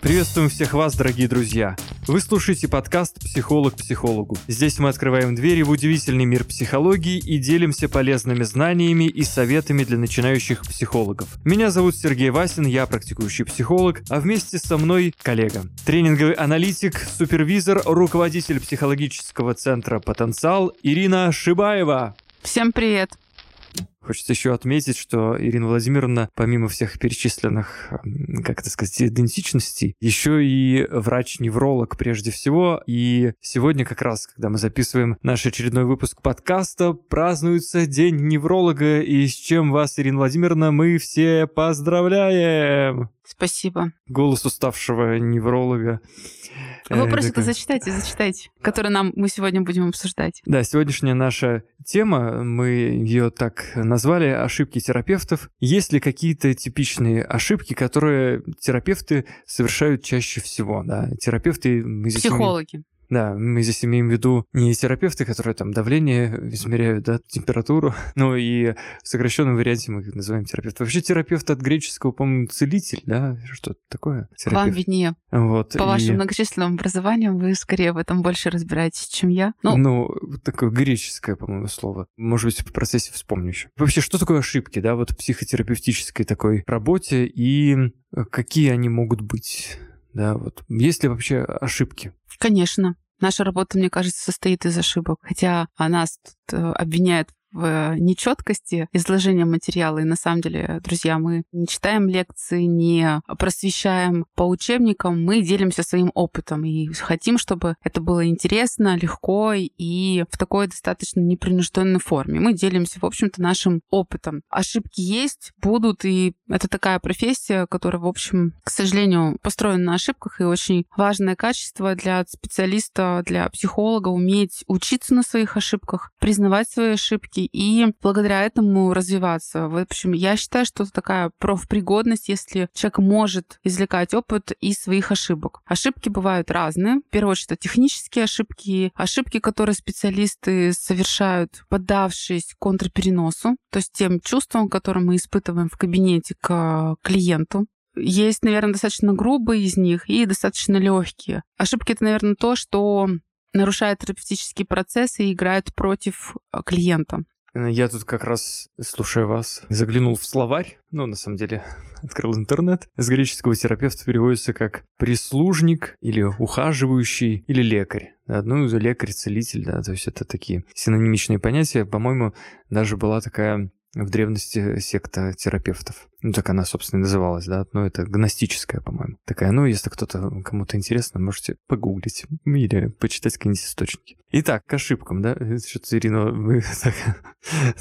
Приветствуем всех вас, дорогие друзья! Вы слушаете подкаст «Психолог психологу». Здесь мы открываем двери в удивительный мир психологии и делимся полезными знаниями и советами для начинающих психологов. Меня зовут Сергей Васин, я практикующий психолог, а вместе со мной коллега. Тренинговый аналитик, супервизор, руководитель психологического центра «Потенциал» Ирина Шибаева. Всем привет! Хочется еще отметить, что Ирина Владимировна, помимо всех перечисленных, как это сказать, идентичностей, еще и врач-невролог прежде всего. И сегодня как раз, когда мы записываем наш очередной выпуск подкаста, празднуется День невролога, и с чем вас, Ирина Владимировна, мы все поздравляем! Спасибо. Голос уставшего невролога. Вопросы-то зачитайте, зачитайте, которые нам мы сегодня будем обсуждать. Да, сегодняшняя наша тема, мы ее так назвали, ошибки терапевтов. Есть ли какие-то типичные ошибки, которые терапевты совершают чаще всего? Да? Терапевты... Психологи. Да, мы здесь имеем в виду не терапевты, которые там давление измеряют, да, температуру, но и в сокращенном варианте мы их называем терапевт. Вообще терапевт от греческого, по-моему, целитель, да, что-то такое. Терапевт. Вам виднее. Вот, По и... вашему многочисленному образованию вы скорее в этом больше разбираетесь, чем я. Ну, ну такое греческое, по-моему, слово. Может быть, в процессе вспомню еще. Вообще, что такое ошибки, да, вот в психотерапевтической такой работе и какие они могут быть? Да, вот есть ли вообще ошибки? Конечно. Наша работа, мне кажется, состоит из ошибок. Хотя нас тут э, обвиняют в нечеткости изложения материала. И на самом деле, друзья, мы не читаем лекции, не просвещаем по учебникам, мы делимся своим опытом и хотим, чтобы это было интересно, легко и в такой достаточно непринужденной форме. Мы делимся, в общем-то, нашим опытом. Ошибки есть, будут, и это такая профессия, которая, в общем, к сожалению, построена на ошибках, и очень важное качество для специалиста, для психолога уметь учиться на своих ошибках, признавать свои ошибки и благодаря этому развиваться. В общем, я считаю, что это такая профпригодность, если человек может извлекать опыт из своих ошибок. Ошибки бывают разные. В первую очередь, это технические ошибки, ошибки, которые специалисты совершают, поддавшись контрпереносу, то есть тем чувствам, которые мы испытываем в кабинете к клиенту. Есть, наверное, достаточно грубые из них и достаточно легкие. Ошибки это, наверное, то, что нарушает терапевтический процесс и играет против клиента. Я тут как раз, слушая вас, заглянул в словарь, ну, на самом деле, открыл интернет. С греческого терапевта переводится как прислужник или ухаживающий или лекарь. Ну, лекарь, целитель, да, то есть это такие синонимичные понятия. По-моему, даже была такая в древности секта терапевтов. Ну, так она, собственно, и называлась, да, ну, это гностическая, по-моему. Такая, ну, если кто-то, кому-то интересно, можете погуглить или почитать какие-нибудь источники. Итак, к ошибкам, да? Что-то, Ирина, вы так,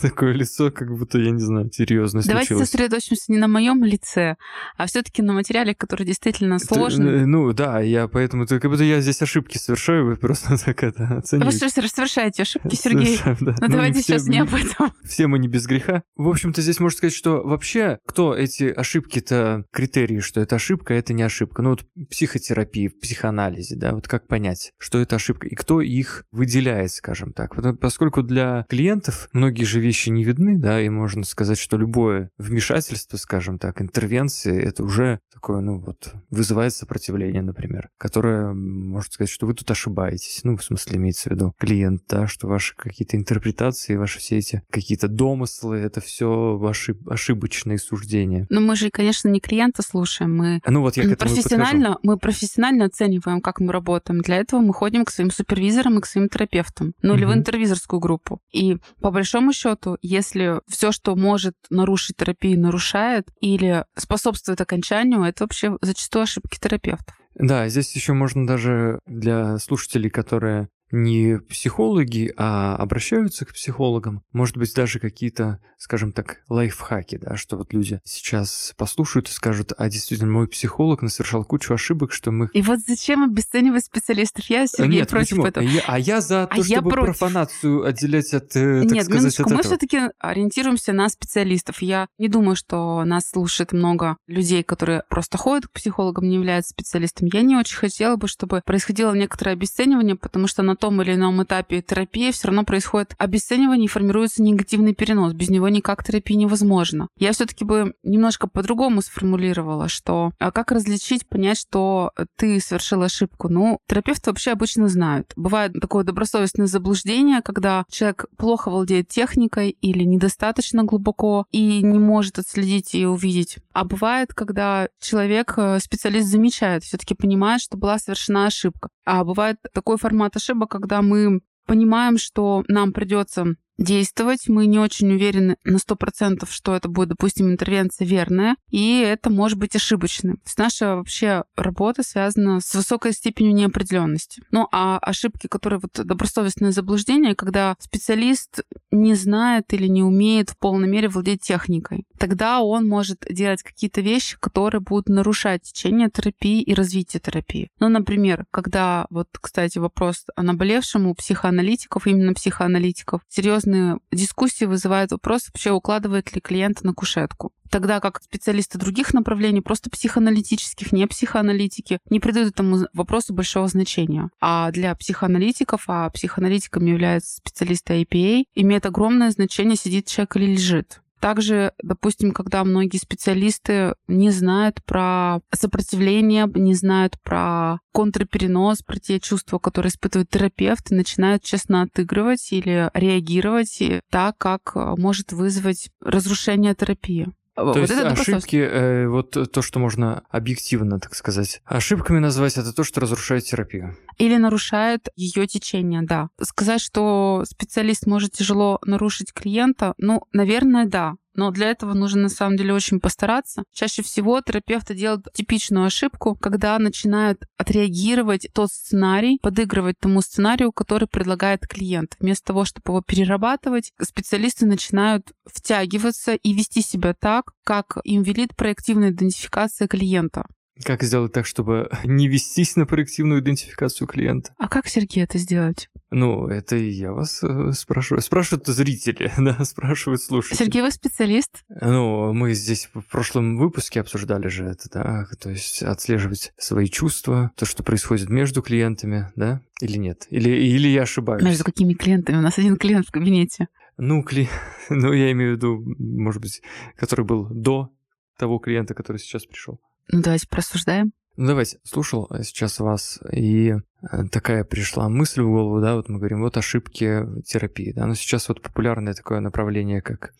такое лицо, как будто, я не знаю, серьезно Давайте случилось. сосредоточимся не на моем лице, а все таки на материале, который действительно сложный. Ты, ну, да, я поэтому, как будто я здесь ошибки совершаю, вы просто так это оцениваете. Вы совершаете ошибки, Сергей. Да. Ну, ну, давайте сейчас не об этом. Все мы не без греха. В общем-то, здесь можно сказать, что вообще, кто эти ошибки-то критерии, что это ошибка, а это не ошибка? Ну вот психотерапии, в психоанализе, да, вот как понять, что это ошибка и кто их выделяет, скажем так. Поскольку для клиентов многие же вещи не видны, да, и можно сказать, что любое вмешательство, скажем так, интервенции, это уже такое, ну вот, вызывает сопротивление, например, которое может сказать, что вы тут ошибаетесь. Ну, в смысле, имеется в виду клиент, да, что ваши какие-то интерпретации, ваши все эти какие-то домыслы, это все ваши ошибочные суждения. Но мы же, конечно, не клиента слушаем, мы ну, вот я профессионально, мы профессионально оцениваем, как мы работаем. Для этого мы ходим к своим супервизорам и к своим терапевтам, ну или в интервизорскую группу. И по большому счету, если все, что может нарушить терапию, нарушает или способствует окончанию, это вообще зачастую ошибки терапевтов. Да, здесь еще можно даже для слушателей, которые не психологи, а обращаются к психологам. Может быть, даже какие-то, скажем так, лайфхаки, да, что вот люди сейчас послушают и скажут, а действительно, мой психолог совершал кучу ошибок, что мы... И вот зачем обесценивать специалистов? Я, Сергей, Нет, против почему? этого. Я, а я за то, а чтобы я профанацию отделять от, э, так Нет, сказать, минуточку, от мы этого. все-таки ориентируемся на специалистов. Я не думаю, что нас слушает много людей, которые просто ходят к психологам, не являются специалистами. Я не очень хотела бы, чтобы происходило некоторое обесценивание, потому что на том или ином этапе терапии все равно происходит обесценивание и формируется негативный перенос. Без него никак терапия невозможна. Я все-таки бы немножко по-другому сформулировала, что а как различить, понять, что ты совершил ошибку? Ну, терапевты вообще обычно знают. Бывает такое добросовестное заблуждение, когда человек плохо владеет техникой или недостаточно глубоко и не может отследить и увидеть. А бывает, когда человек, э, специалист замечает, все-таки понимает, что была совершена ошибка. А бывает такой формат ошибок, когда мы понимаем, что нам придется действовать. Мы не очень уверены на 100%, что это будет, допустим, интервенция верная, и это может быть ошибочным. То есть наша вообще работа связана с высокой степенью неопределенности. Ну, а ошибки, которые вот добросовестное заблуждение, когда специалист не знает или не умеет в полной мере владеть техникой, тогда он может делать какие-то вещи, которые будут нарушать течение терапии и развитие терапии. Ну, например, когда, вот, кстати, вопрос о наболевшем у психоаналитиков, именно психоаналитиков, серьезно серьезные дискуссии вызывает вопрос, вообще укладывает ли клиента на кушетку. Тогда как специалисты других направлений, просто психоаналитических, не психоаналитики, не придают этому вопросу большого значения. А для психоаналитиков, а психоаналитиками являются специалисты APA, имеет огромное значение, сидит человек или лежит. Также, допустим, когда многие специалисты не знают про сопротивление, не знают про контрперенос, про те чувства, которые испытывает терапевт, и начинают честно отыгрывать или реагировать так, как э, может вызвать разрушение терапии. То вот есть это ошибки, э, вот то, что можно объективно, так сказать, ошибками назвать, это то, что разрушает терапию. Или нарушает ее течение, да. Сказать, что специалист может тяжело нарушить клиента, ну, наверное, да. Но для этого нужно на самом деле очень постараться. Чаще всего терапевты делают типичную ошибку, когда начинают отреагировать тот сценарий, подыгрывать тому сценарию, который предлагает клиент. Вместо того, чтобы его перерабатывать, специалисты начинают втягиваться и вести себя так, как им велит проективная идентификация клиента. Как сделать так, чтобы не вестись на проективную идентификацию клиента? А как, Сергей, это сделать? Ну, это и я вас э, спрашиваю. Спрашивают зрители, да, спрашивают слушатели. Сергей, вы специалист? Ну, мы здесь в прошлом выпуске обсуждали же это, да, то есть отслеживать свои чувства, то, что происходит между клиентами, да, или нет? Или, или я ошибаюсь? Между какими клиентами? У нас один клиент в кабинете. Ну, кли... ну, я имею в виду, может быть, который был до того клиента, который сейчас пришел. Ну, давайте просуждаем. Ну, давайте, слушал сейчас вас, и э, такая пришла мысль в голову, да, вот мы говорим, вот ошибки терапии, да, но сейчас вот популярное такое направление, как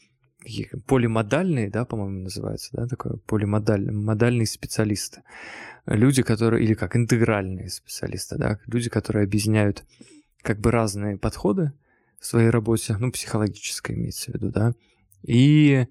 полимодальные, да, по-моему, называется, да, такое полимодальные, модальные специалисты. Люди, которые, или как интегральные специалисты, да, люди, которые объединяют как бы разные подходы в своей работе, ну, психологической имеется в виду, да, и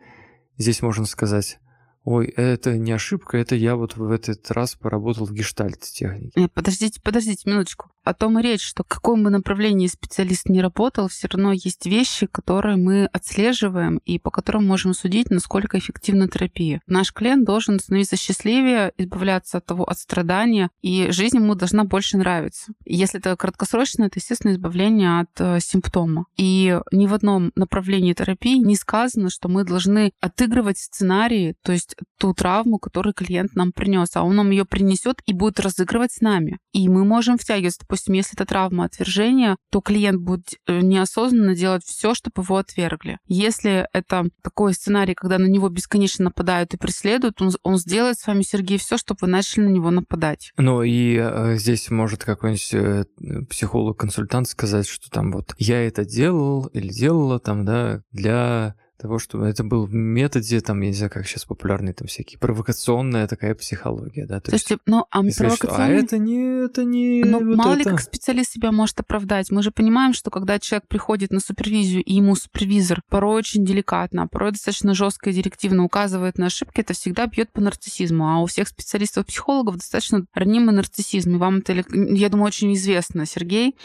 здесь можно сказать, Ой, это не ошибка, это я вот в этот раз поработал в гештальт-технике. Подождите, подождите минуточку о том и речь, что в каком бы направлении специалист не работал, все равно есть вещи, которые мы отслеживаем и по которым можем судить, насколько эффективна терапия. Наш клиент должен становиться счастливее, избавляться от того, от страдания, и жизнь ему должна больше нравиться. Если это краткосрочно, это, естественно, избавление от э, симптома. И ни в одном направлении терапии не сказано, что мы должны отыгрывать сценарии, то есть ту травму, которую клиент нам принес, а он нам ее принесет и будет разыгрывать с нами. И мы можем втягиваться допустим, если это травма отвержения, то клиент будет э, неосознанно делать все, чтобы его отвергли. Если это такой сценарий, когда на него бесконечно нападают и преследуют, он, он сделает с вами, Сергей, все, чтобы вы начали на него нападать. Ну и э, здесь может какой-нибудь э, психолог-консультант сказать, что там вот я это делал или делала там, да, для того, чтобы это был в методе, там, я не знаю, как сейчас популярные там всякие, провокационная такая психология, да. То Слушайте, есть, ну, а провокационная... А это не, это не... Ну, вот мало это... ли как специалист себя может оправдать. Мы же понимаем, что когда человек приходит на супервизию, и ему супервизор порой очень деликатно, порой достаточно жестко и директивно указывает на ошибки, это всегда бьет по нарциссизму. А у всех специалистов-психологов достаточно ранимый нарциссизм. И вам это, я думаю, очень известно, Сергей.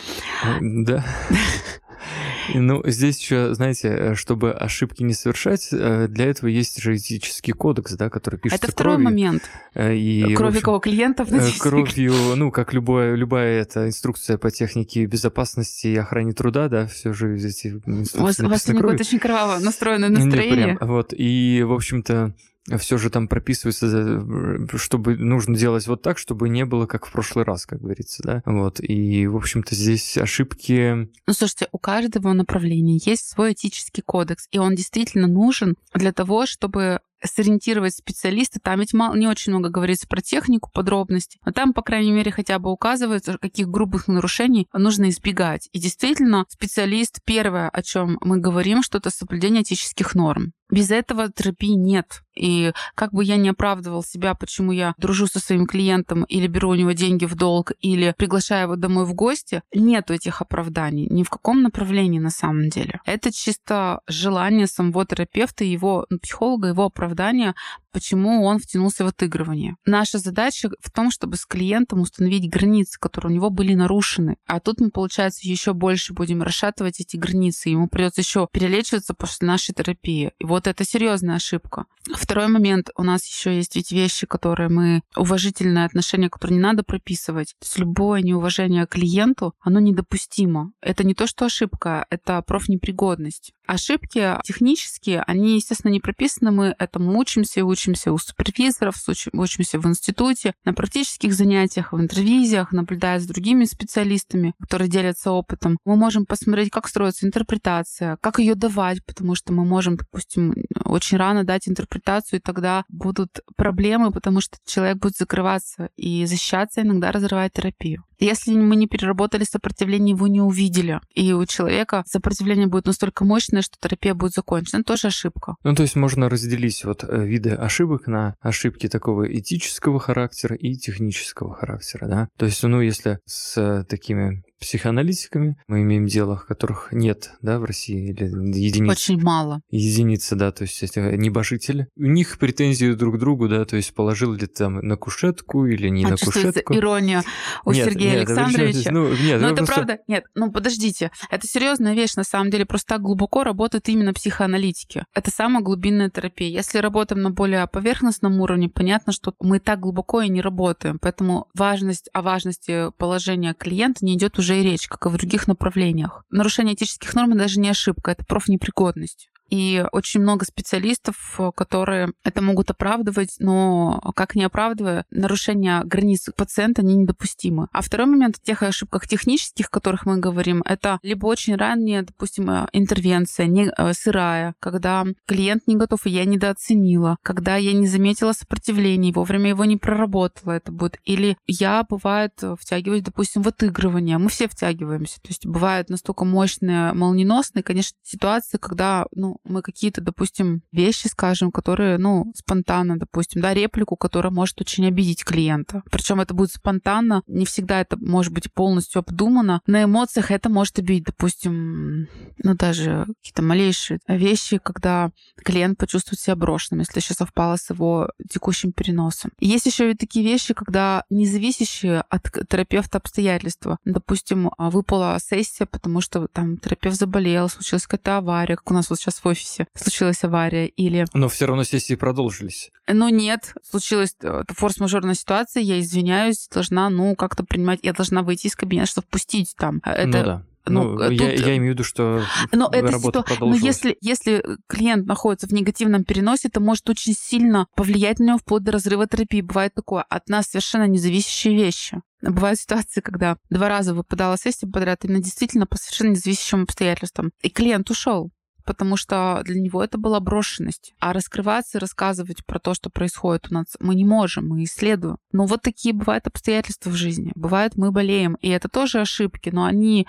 Да. Ну, здесь еще, знаете, э, чтобы ошибки не совершать, э, для этого есть же этический кодекс, да, который пишется Это второй кровью. момент. Э, и, Кровью кого? Клиентов? Кровью, ну, как любая, любая эта инструкция по технике безопасности и охране труда, да, все же эти инструкции У вас, у вас сегодня очень кроваво настроенное настроение. Не, прям, вот, и, в общем-то, все же там прописывается, чтобы нужно делать вот так, чтобы не было как в прошлый раз, как говорится, да. Вот. И, в общем-то, здесь ошибки... Ну, слушайте, у каждого направления есть свой этический кодекс, и он действительно нужен для того, чтобы сориентировать специалиста. Там ведь мало, не очень много говорится про технику, подробности, но там, по крайней мере, хотя бы указывается, каких грубых нарушений нужно избегать. И действительно, специалист первое, о чем мы говорим, что это соблюдение этических норм. Без этого терапии нет. И как бы я не оправдывал себя, почему я дружу со своим клиентом или беру у него деньги в долг, или приглашаю его домой в гости, нету этих оправданий ни в каком направлении на самом деле. Это чисто желание самого терапевта, его ну, психолога, его оправдания почему он втянулся в отыгрывание. Наша задача в том, чтобы с клиентом установить границы, которые у него были нарушены. А тут мы, получается, еще больше будем расшатывать эти границы. Ему придется еще перелечиваться после нашей терапии. И вот это серьезная ошибка. Второй момент. У нас еще есть ведь вещи, которые мы... Уважительное отношение, которое не надо прописывать. То есть любое неуважение к клиенту, оно недопустимо. Это не то, что ошибка, это профнепригодность. Ошибки технические, они, естественно, не прописаны. Мы этому учимся и учимся у супервизоров, учимся в институте, на практических занятиях, в интервизиях, наблюдая за другими специалистами, которые делятся опытом. Мы можем посмотреть, как строится интерпретация, как ее давать, потому что мы можем, допустим, очень рано дать интерпретацию, и тогда будут проблемы, потому что человек будет закрываться и защищаться, иногда разрывать терапию. Если мы не переработали сопротивление, его не увидели, и у человека сопротивление будет настолько мощное, что терапия будет закончена, тоже ошибка. Ну, то есть можно разделить вот э, виды ошибок на ошибки такого этического характера и технического характера, да? То есть, ну, если с такими психоаналитиками. Мы имеем дело, которых нет, да, в России, или единицы. Очень мало. Единицы, да, то есть это небожители. У них претензии друг к другу, да, то есть положил ли там на кушетку или не а, на кушетку. ирония у нет, Сергея нет, Александровича. Ну, нет, Но это просто... правда, нет, ну подождите, это серьезная вещь, на самом деле, просто так глубоко работают именно психоаналитики. Это самая глубинная терапия. Если работаем на более поверхностном уровне, понятно, что мы так глубоко и не работаем, поэтому важность о важности положения клиента не идет уже уже и речь, как и в других направлениях. Нарушение этических норм даже не ошибка, это профнепригодность. И очень много специалистов, которые это могут оправдывать, но как не оправдывая, нарушение границ пациента не недопустимы. А второй момент в тех ошибках технических, о которых мы говорим, это либо очень ранняя, допустим, интервенция, не, э, сырая, когда клиент не готов, и я недооценила, когда я не заметила сопротивления, вовремя его не проработала, это будет. Или я, бывает, втягиваюсь, допустим, в отыгрывание. Мы все втягиваемся. То есть бывают настолько мощные, молниеносные, конечно, ситуации, когда ну, мы какие-то, допустим, вещи скажем, которые, ну, спонтанно, допустим, да, реплику, которая может очень обидеть клиента. Причем это будет спонтанно, не всегда это может быть полностью обдумано. На эмоциях это может обидеть, допустим, ну, даже какие-то малейшие вещи, когда клиент почувствует себя брошенным, если еще совпало с его текущим переносом. есть еще и такие вещи, когда независящие от терапевта обстоятельства. Допустим, выпала сессия, потому что там терапевт заболел, случилась какая-то авария, как у нас вот сейчас в офисе случилась авария или... Но все равно сессии продолжились. Ну нет, случилась э, форс-мажорная ситуация, я извиняюсь, должна, ну, как-то принимать, я должна выйти из кабинета, чтобы впустить там. Э, это... Ну да. Ну, ну тут... я, я имею в виду, что но это работа ситу... Но если, если клиент находится в негативном переносе, это может очень сильно повлиять на него вплоть до разрыва терапии. Бывает такое от нас совершенно независящие вещи. Бывают ситуации, когда два раза выпадала сессия подряд, именно действительно по совершенно независящим обстоятельствам. И клиент ушел потому что для него это была брошенность. А раскрываться и рассказывать про то, что происходит у нас, мы не можем, мы исследуем. Но вот такие бывают обстоятельства в жизни. Бывает, мы болеем, и это тоже ошибки, но они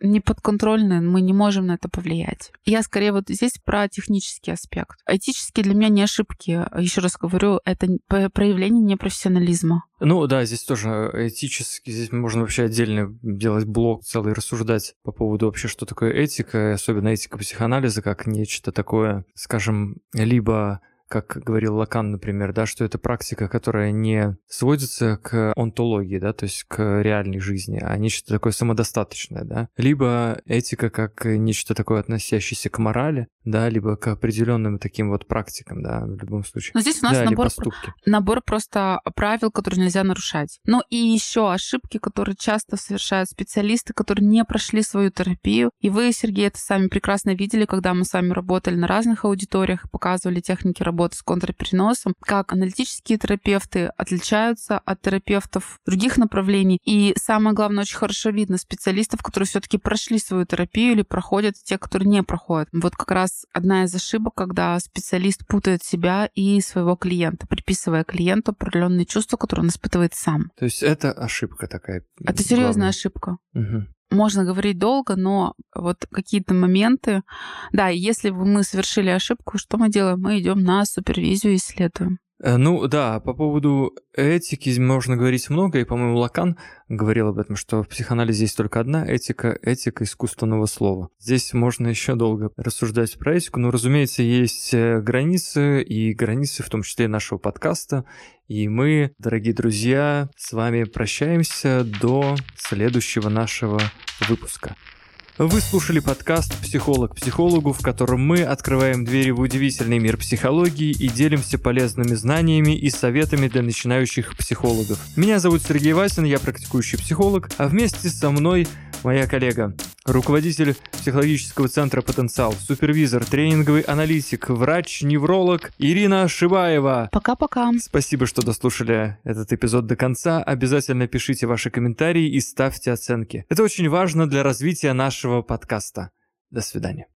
не подконтрольны, мы не можем на это повлиять. Я скорее вот здесь про технический аспект. Этические для меня не ошибки. Еще раз говорю, это проявление непрофессионализма. Ну да, здесь тоже этически, здесь можно вообще отдельно делать блок целый, рассуждать по поводу вообще, что такое этика, особенно этика психоанализа, как нечто такое, скажем, либо как говорил Лакан, например, да, что это практика, которая не сводится к онтологии, да, то есть к реальной жизни, а нечто такое самодостаточное, да. Либо этика как нечто такое, относящееся к морали, да, либо к определенным таким вот практикам, да, в любом случае. Но здесь у нас да, набор, набор просто правил, которые нельзя нарушать. Но и еще ошибки, которые часто совершают специалисты, которые не прошли свою терапию. И вы, Сергей, это сами прекрасно видели, когда мы с вами работали на разных аудиториях, показывали техники работы работы с контрпереносом, как аналитические терапевты отличаются от терапевтов других направлений. И самое главное, очень хорошо видно специалистов, которые все-таки прошли свою терапию или проходят, те, которые не проходят. Вот как раз одна из ошибок, когда специалист путает себя и своего клиента, приписывая клиенту определенные чувства, которые он испытывает сам. То есть это ошибка такая. Это серьезная главная. ошибка. Угу можно говорить долго, но вот какие-то моменты... Да, если мы совершили ошибку, что мы делаем? Мы идем на супервизию и исследуем. Э, ну да, по поводу этики можно говорить много, и, по-моему, Лакан говорил об этом, что в психоанализе есть только одна этика — этика искусственного слова. Здесь можно еще долго рассуждать про этику, но, разумеется, есть э, границы, и границы в том числе нашего подкаста, и мы, дорогие друзья, с вами прощаемся до следующего нашего выпуска. Вы слушали подкаст «Психолог психологу», в котором мы открываем двери в удивительный мир психологии и делимся полезными знаниями и советами для начинающих психологов. Меня зовут Сергей Васин, я практикующий психолог, а вместе со мной моя коллега, руководитель психологического центра «Потенциал», супервизор, тренинговый аналитик, врач-невролог Ирина Шибаева. Пока-пока. Спасибо, что дослушали этот эпизод до конца. Обязательно пишите ваши комментарии и ставьте оценки. Это очень важно для развития нашего подкаста. До свидания.